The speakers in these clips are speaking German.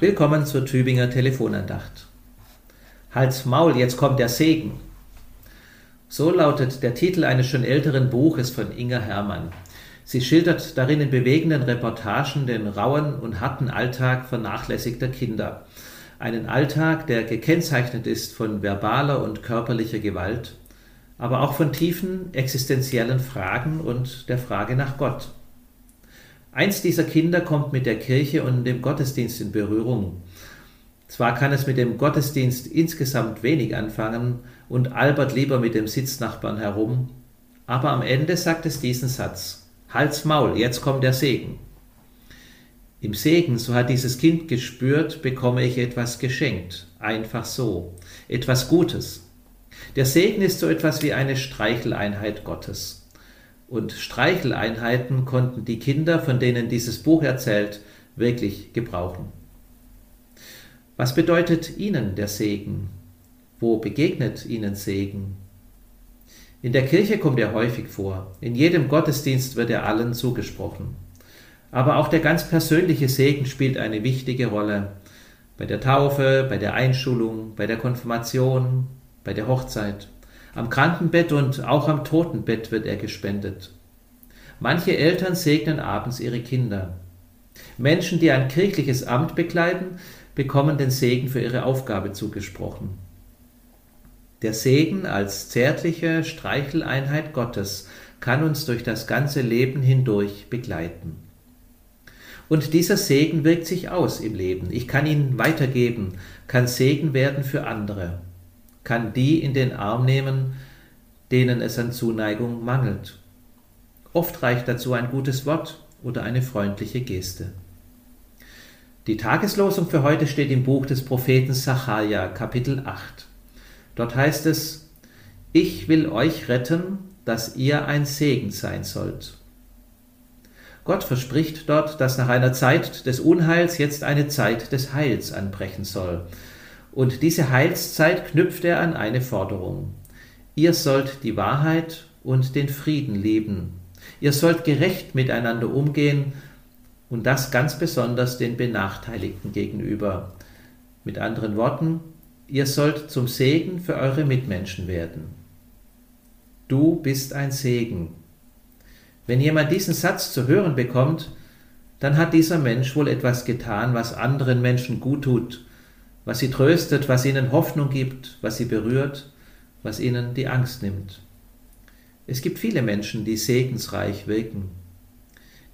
Willkommen zur Tübinger Telefonandacht. Hals Maul, jetzt kommt der Segen. So lautet der Titel eines schon älteren Buches von Inga Hermann. Sie schildert darin in bewegenden Reportagen den rauen und harten Alltag vernachlässigter Kinder. Einen Alltag, der gekennzeichnet ist von verbaler und körperlicher Gewalt, aber auch von tiefen existenziellen Fragen und der Frage nach Gott. Eins dieser Kinder kommt mit der Kirche und dem Gottesdienst in Berührung. Zwar kann es mit dem Gottesdienst insgesamt wenig anfangen und albert lieber mit dem Sitznachbarn herum, aber am Ende sagt es diesen Satz: Hals Maul, jetzt kommt der Segen. Im Segen, so hat dieses Kind gespürt, bekomme ich etwas geschenkt, einfach so, etwas Gutes. Der Segen ist so etwas wie eine Streicheleinheit Gottes und Streicheleinheiten konnten die Kinder, von denen dieses Buch erzählt, wirklich gebrauchen. Was bedeutet Ihnen der Segen? Wo begegnet Ihnen Segen? In der Kirche kommt er häufig vor. In jedem Gottesdienst wird er allen zugesprochen. Aber auch der ganz persönliche Segen spielt eine wichtige Rolle. Bei der Taufe, bei der Einschulung, bei der Konfirmation, bei der Hochzeit. Am Krankenbett und auch am Totenbett wird er gespendet. Manche Eltern segnen abends ihre Kinder. Menschen, die ein kirchliches Amt bekleiden, bekommen den Segen für ihre Aufgabe zugesprochen. Der Segen als zärtliche Streicheleinheit Gottes kann uns durch das ganze Leben hindurch begleiten. Und dieser Segen wirkt sich aus im Leben. Ich kann ihn weitergeben, kann Segen werden für andere kann die in den Arm nehmen, denen es an Zuneigung mangelt. Oft reicht dazu ein gutes Wort oder eine freundliche Geste. Die Tageslosung für heute steht im Buch des Propheten Sacharja, Kapitel 8. Dort heißt es: Ich will euch retten, dass ihr ein Segen sein sollt. Gott verspricht dort, dass nach einer Zeit des Unheils jetzt eine Zeit des Heils anbrechen soll. Und diese Heilszeit knüpft er an eine Forderung. Ihr sollt die Wahrheit und den Frieden lieben. Ihr sollt gerecht miteinander umgehen und das ganz besonders den Benachteiligten gegenüber. Mit anderen Worten, ihr sollt zum Segen für eure Mitmenschen werden. Du bist ein Segen. Wenn jemand diesen Satz zu hören bekommt, dann hat dieser Mensch wohl etwas getan, was anderen Menschen gut tut was sie tröstet, was ihnen Hoffnung gibt, was sie berührt, was ihnen die Angst nimmt. Es gibt viele Menschen, die segensreich wirken,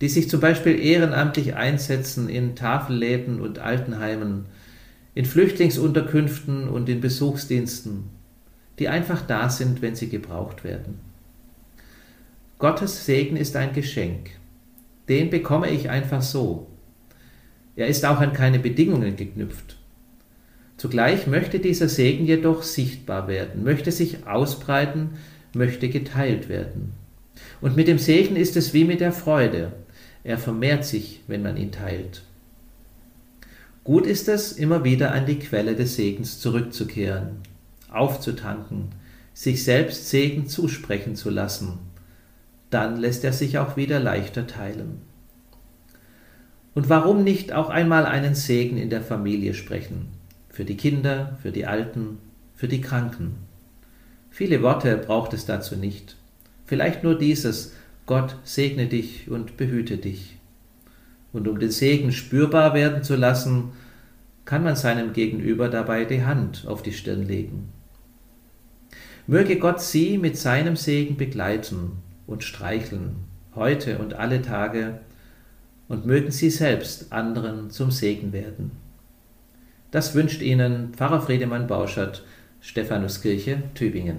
die sich zum Beispiel ehrenamtlich einsetzen in Tafelläden und Altenheimen, in Flüchtlingsunterkünften und in Besuchsdiensten, die einfach da sind, wenn sie gebraucht werden. Gottes Segen ist ein Geschenk. Den bekomme ich einfach so. Er ist auch an keine Bedingungen geknüpft. Zugleich möchte dieser Segen jedoch sichtbar werden, möchte sich ausbreiten, möchte geteilt werden. Und mit dem Segen ist es wie mit der Freude. Er vermehrt sich, wenn man ihn teilt. Gut ist es, immer wieder an die Quelle des Segens zurückzukehren, aufzutanken, sich selbst Segen zusprechen zu lassen. Dann lässt er sich auch wieder leichter teilen. Und warum nicht auch einmal einen Segen in der Familie sprechen? Für die Kinder, für die Alten, für die Kranken. Viele Worte braucht es dazu nicht. Vielleicht nur dieses Gott segne dich und behüte dich. Und um den Segen spürbar werden zu lassen, kann man seinem Gegenüber dabei die Hand auf die Stirn legen. Möge Gott sie mit seinem Segen begleiten und streicheln, heute und alle Tage, und mögen sie selbst anderen zum Segen werden. Das wünscht Ihnen Pfarrer Friedemann Bauschert, Stephanuskirche, Tübingen.